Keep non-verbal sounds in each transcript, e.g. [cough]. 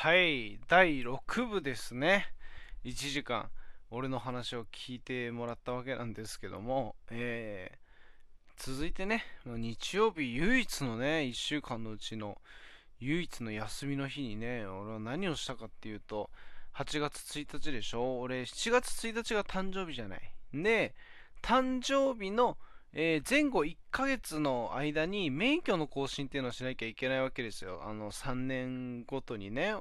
はい、第6部ですね。1時間、俺の話を聞いてもらったわけなんですけども、えー続いてね、日曜日唯一のね、1週間のうちの唯一の休みの日にね、俺は何をしたかっていうと、8月1日でしょ？俺、7月1日が誕生日じゃない。で、誕生日の、えー前後1ヶ月の間に免許の更新っていうのをしなきゃいけないわけですよ。あの、3年ごとにね。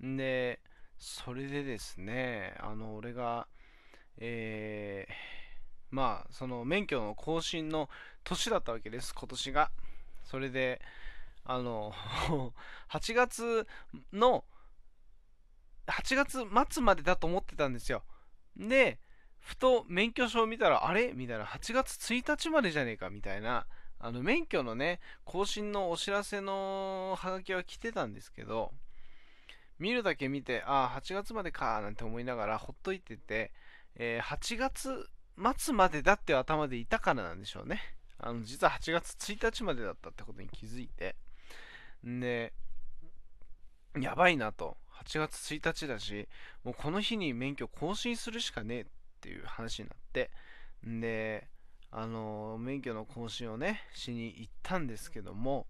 で、それでですね、あの、俺が、えーまあ、その免許の更新の年だったわけです、今年が。それで、あの、[laughs] 8月の、8月末までだと思ってたんですよ。で、ふと免許証を見たら、あれ？みたいな、8月1日までじゃねえかみたいな、あの、免許のね、更新のお知らせのハガキは来てたんですけど、見るだけ見て、ああ、8月までかなんて思いながらほっといてて、えー8月末までだって頭でいたからなんでしょうね。あの、実は8月1日までだったってことに気づいて。んで、やばいなと。8月1日だし、もうこの日に免許更新するしかねえっていう話になって。んで、あの、免許の更新をね、しに行ったんですけども、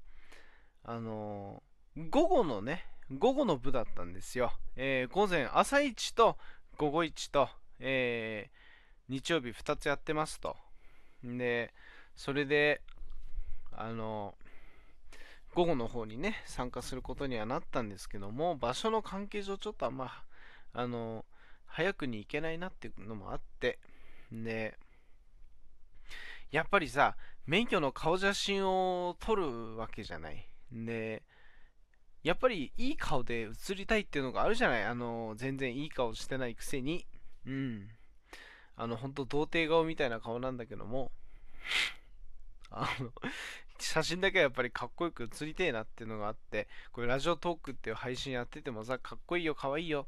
あの、午後のね、午後の部だったんですよ。えー午前、朝一と午後一と、えー日曜日2つやってますと。で、それで、あの、午後の方にね、参加することにはなったんですけども、場所の関係上ちょっとあんま、あの、早くに行けないなっていうのもあって、で、やっぱりさ、免許の顔写真を撮るわけじゃない。で、やっぱりいい顔で写りたいっていうのがあるじゃない。あの、全然いい顔してないくせに。うん。あの、ほんと童貞顔みたいな顔なんだけども、あの、写真だけはやっぱりかっこよく写りてえなっていうのがあって、これラジオトークっていう配信やっててもさ、かっこいいよ、かわいいよ。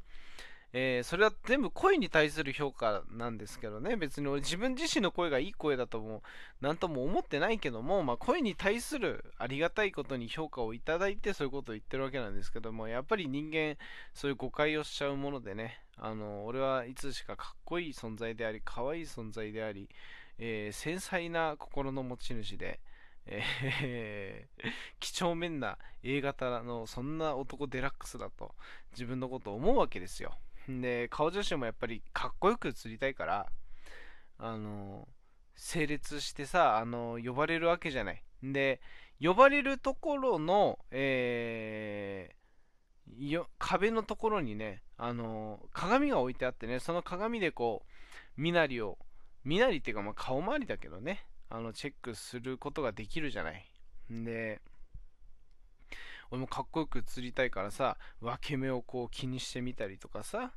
えーそれは全部声に対する評価なんですけどね、別に俺自分自身の声がいい声だとも、なんとも思ってないけども、まあ、声に対するありがたいことに評価をいただいてそういうことを言ってるわけなんですけども、やっぱり人間、そういう誤解をしちゃうものでね、あの、俺はいつしかかっこいい存在であり、可愛い存在であり、えー繊細な心の持ち主で、えー [laughs] 几帳面な A 型のそんな男デラックスだと自分のことを思うわけですよ。で、顔写真もやっぱりかっこよく写りたいから、あの、整列してさ、あの、呼ばれるわけじゃない。で、呼ばれるところの、えーよ壁のところにね、あの、鏡が置いてあってね、その鏡でこう、身なりを、身なりっていうか、まあ、顔周りだけどね、あの、チェックすることができるじゃない。で、俺もかっこよく映りたいからさ、分け目をこう気にしてみたりとかさ、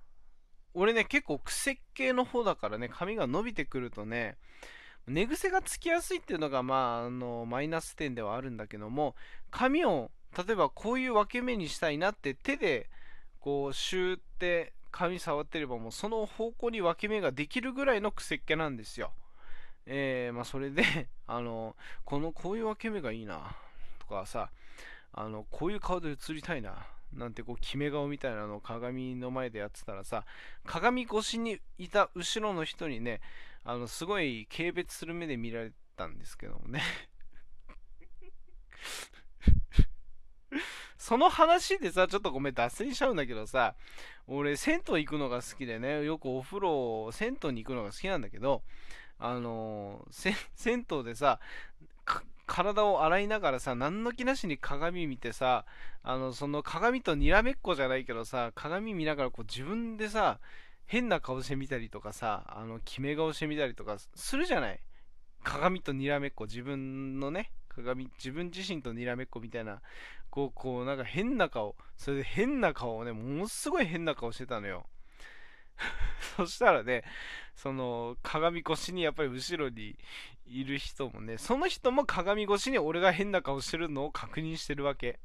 俺ね、結構癖っ気の方だからね、髪が伸びてくるとね、寝癖がつきやすいっていうのが、まあ、あの、マイナス点ではあるんだけども、髪を、例えばこういう分け目にしたいなって手で、こう、シューって髪触ってれば、もうその方向に分け目ができるぐらいの癖っ気なんですよ。えー、まあ、それで、あの、この、こういう分け目がいいな、とかさ、あの、こういう顔で映りたいな、なんてこう、決め顔みたいなのを鏡の前でやってたらさ、鏡越しにいた後ろの人にね、あの、すごい軽蔑する目で見られたんですけどもね。[laughs] その話でさ、ちょっとごめん、脱線しちゃうんだけどさ、俺、銭湯行くのが好きでね、よくお風呂、銭湯に行くのが好きなんだけど、あの銭湯でさ、体を洗いながらさ、何の気なしに鏡見てさ、あの、その鏡とにらめっこじゃないけどさ、鏡見ながらこう自分でさ、変な顔してみたりとかさ、あの、決め顔してみたりとかするじゃない？鏡とにらめっこ、自分のね、鏡、自分自身とにらめっこみたいな、こう、こう、なんか変な顔、それで変な顔をね、ものすごい変な顔してたのよ。[laughs] そしたらね、その、鏡越しにやっぱり後ろにいる人もね、その人も鏡越しに俺が変な顔してるのを確認してるわけ。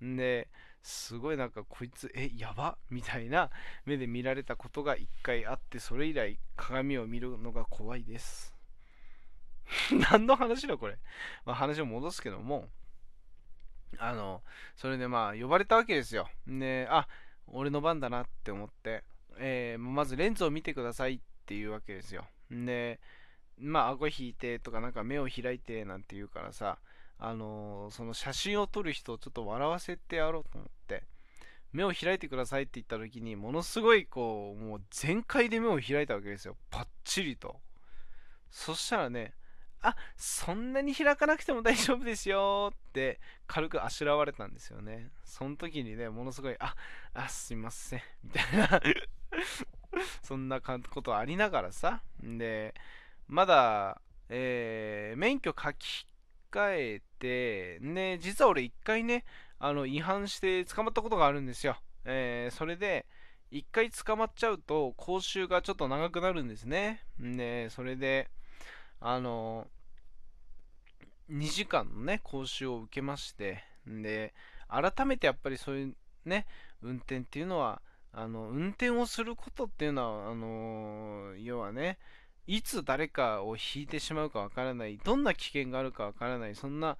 で、すごいなんかこいつ、え、やば？みたいな目で見られたことが一回あって、それ以来鏡を見るのが怖いです。[laughs] 何の話だこれ？まあ、話を戻すけども、あの、それでまあ、呼ばれたわけですよ。で、あ、俺の番だなって思って、えー、まずレンズを見てくださいっていうわけですよ。で、まあ、顎引いてとか、なんか目を開いてなんて言うからさ、あのー、その写真を撮る人をちょっと笑わせてやろうと思って、目を開いてくださいって言った時に、ものすごいこう、もう全開で目を開いたわけですよ。パッチリと。そしたらね、あそんなに開かなくても大丈夫ですよって軽くあしらわれたんですよね。その時にね、ものすごい、あ、あ、すいません、みたいな [laughs] そんなことありながらさ、で、まだ、えー、免許書き換えて、ね、実は俺一回ね、あの、違反して捕まったことがあるんですよ。えー、それで、一回捕まっちゃうと、講習がちょっと長くなるんですね。で、それで、あの2時間のね講習を受けましてで改めてやっぱりそういうね運転っていうのはあの運転をすることっていうのはあの要はねいつ誰かを引いてしまうかわからないどんな危険があるかわからないそんな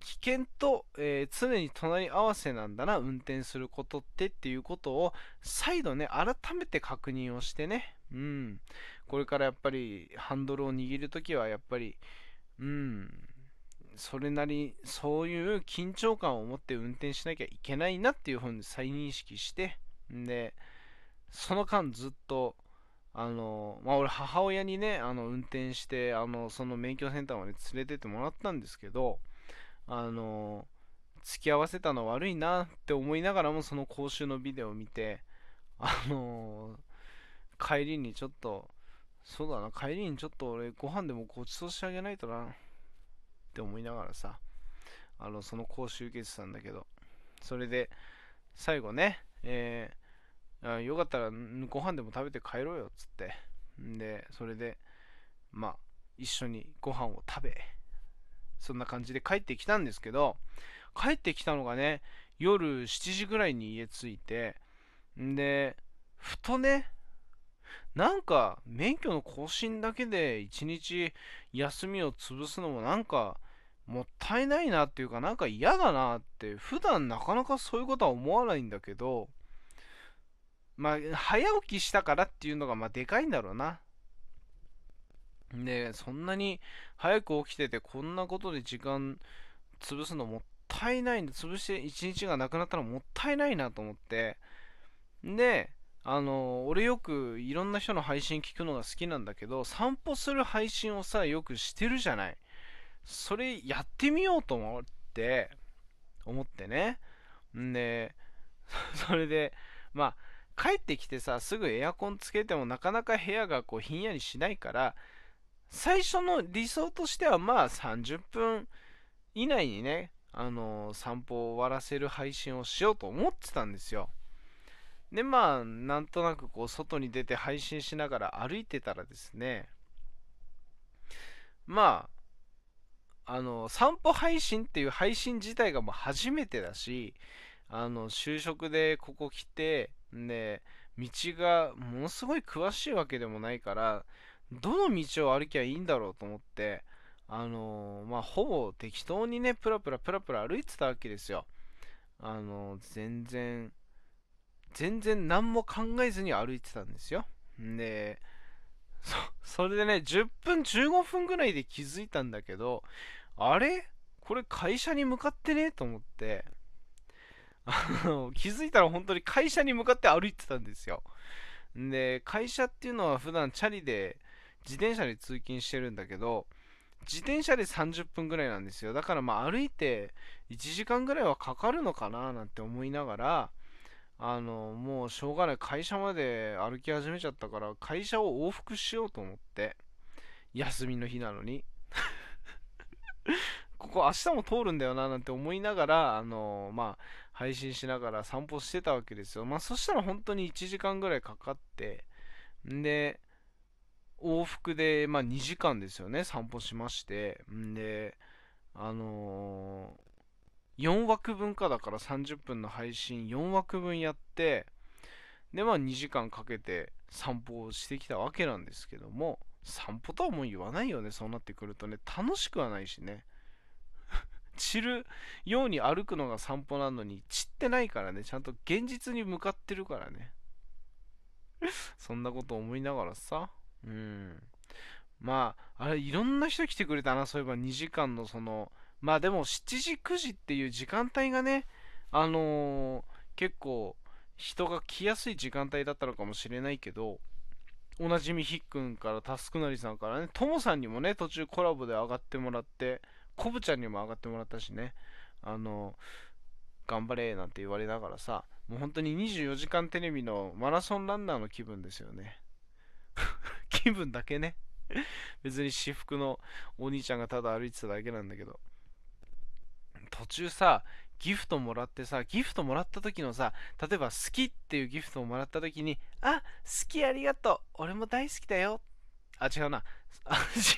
危険と、えー、常に隣り合わせなんだな運転することってっていうことを再度ね改めて確認をしてねうん。これからやっぱりハンドルを握るときはやっぱり、うん、それなり、そういう緊張感を持って運転しなきゃいけないなっていうふうに再認識して、で、その間ずっと、あの、まあ、俺母親にね、あの、運転して、あの、その免許センターまで連れてってもらったんですけど、あの、付き合わせたの悪いなって思いながらもその講習のビデオを見て、あの帰りにちょっとそうだな、帰りにちょっと俺、ご飯でもごちそうしてあげないとな、って思いながらさ、あの、その講習受けてたんだけど、それで、最後ね、えー、あよかったらご飯でも食べて帰ろうよ、っつって。んで、それで、まあ、一緒にご飯を食べ、そんな感じで帰ってきたんですけど、帰ってきたのがね、夜7時ぐらいに家着いて、んで、ふとね、なんか免許の更新だけで一日休みを潰すのもなんかもったいないなっていうかなんか嫌だなって普段なかなかそういうことは思わないんだけどまあ早起きしたからっていうのがまあでかいんだろうな。でそんなに早く起きててこんなことで時間潰すのもったいないんで潰して一日がなくなったらもったいないなと思って。であの俺よくいろんな人の配信聞くのが好きなんだけど散歩する配信をさよくしてるじゃない。それやってみようと思って思ってね。んで [laughs] それでまあ帰ってきてさすぐエアコンつけてもなかなか部屋がこうひんやりしないから最初の理想としてはまあ30分以内にねあの散歩を終わらせる配信をしようと思ってたんですよ。で、まあ、なんとなくこう、外に出て配信しながら歩いてたらですね、まあ、あの、散歩配信っていう配信自体がもう初めてだし、あの、就職でここ来て、で、道がものすごい詳しいわけでもないから、どの道を歩きゃいいんだろうと思って、あのまあ、ほぼ適当にね、プラプラプラプラ歩いてたわけですよ。あの全然、全然何も考えずに歩いてたんですよ。で、そ、それでね、10分、15分ぐらいで気づいたんだけど、あれ？これ会社に向かってね？と思って、あの、気づいたら本当に会社に向かって歩いてたんですよ。で、会社っていうのは普段チャリで自転車で通勤してるんだけど、自転車で30分ぐらいなんですよ。だからまあ歩いて1時間ぐらいはかかるのかななんて思いながら、あの、もうしょうがない。会社まで歩き始めちゃったから、会社を往復しようと思って、休みの日なのに。ここ明日も通るんだよななんて思いながら、あのまあ、配信しながら散歩してたわけですよ。まあ、そしたら本当に1時間ぐらいかかって、んで、往復で、まあ、2時間ですよね、散歩しまして、んで、あのー4枠分かだから30分の配信4枠分やってでまあ2時間かけて散歩をしてきたわけなんですけども散歩とはもう言わないよねそうなってくるとね。楽しくはないしね。散るように歩くのが散歩なのに散ってないからね。ちゃんと現実に向かってるからね。[laughs] そんなこと思いながらさ。うん。まああれいろんな人来てくれたな。そういえば2時間のそのまあでも7時9時っていう時間帯がねあのー、結構人が来やすい時間帯だったのかもしれないけどおなじみひっくんからタスクなりさんからねともさんにもね途中コラボで上がってもらってコブちゃんにも上がってもらったしねあの頑張れなんて言われながらさもう本当に24時間テレビのマラソンランナーの気分ですよね [laughs] 気分だけね別に私服のお兄ちゃんがただ歩いてただけなんだけど途中さギフトもらってさ、ギフトもらった時のさ、例えば好きっていうギフトをもらった時に、あ、好きありがとう。俺も大好きだよ。あ、違うな。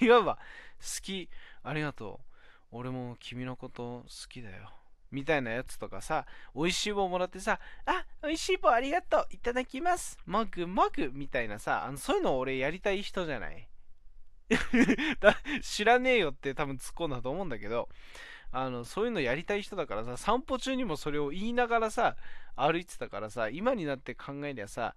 違うわ。好きありがとう。俺も君のこと好きだよ。みたいなやつとかさ、美味しい棒もらってさ、あ、美味しい棒ありがとう。いただきます。もぐもぐみたいなさ、あのそういうの俺やりたい人じゃない？[laughs] 知らねえよって多分突っ込んだと思うんだけど、あのそういうのやりたい人だからさ散歩中にもそれを言いながらさ歩いてたからさ今になって考えりゃさ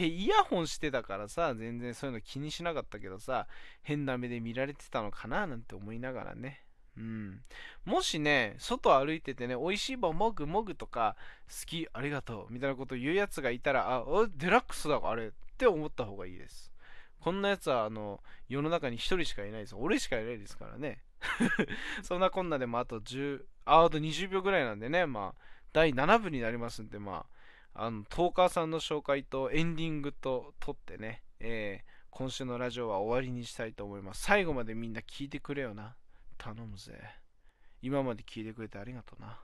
イヤホンしてたからさ全然そういうの気にしなかったけどさ変な目で見られてたのかななんて思いながらねうんもしね外歩いててね美味しい棒もぐもぐとか好きありがとうみたいなこと言うやつがいたらあデラックスだあれって思った方がいいですこんなやつはあの世の中に1人しかいないです俺しかいないですからね [laughs] そんなこんなでもあと10、あ、あと20秒ぐらいなんでね、まあ、第7部になりますんで、まあ、あの、トーカーさんの紹介とエンディングと撮ってね、えー、今週のラジオは終わりにしたいと思います。最後までみんな聞いてくれよな。頼むぜ。今まで聞いてくれてありがとうな。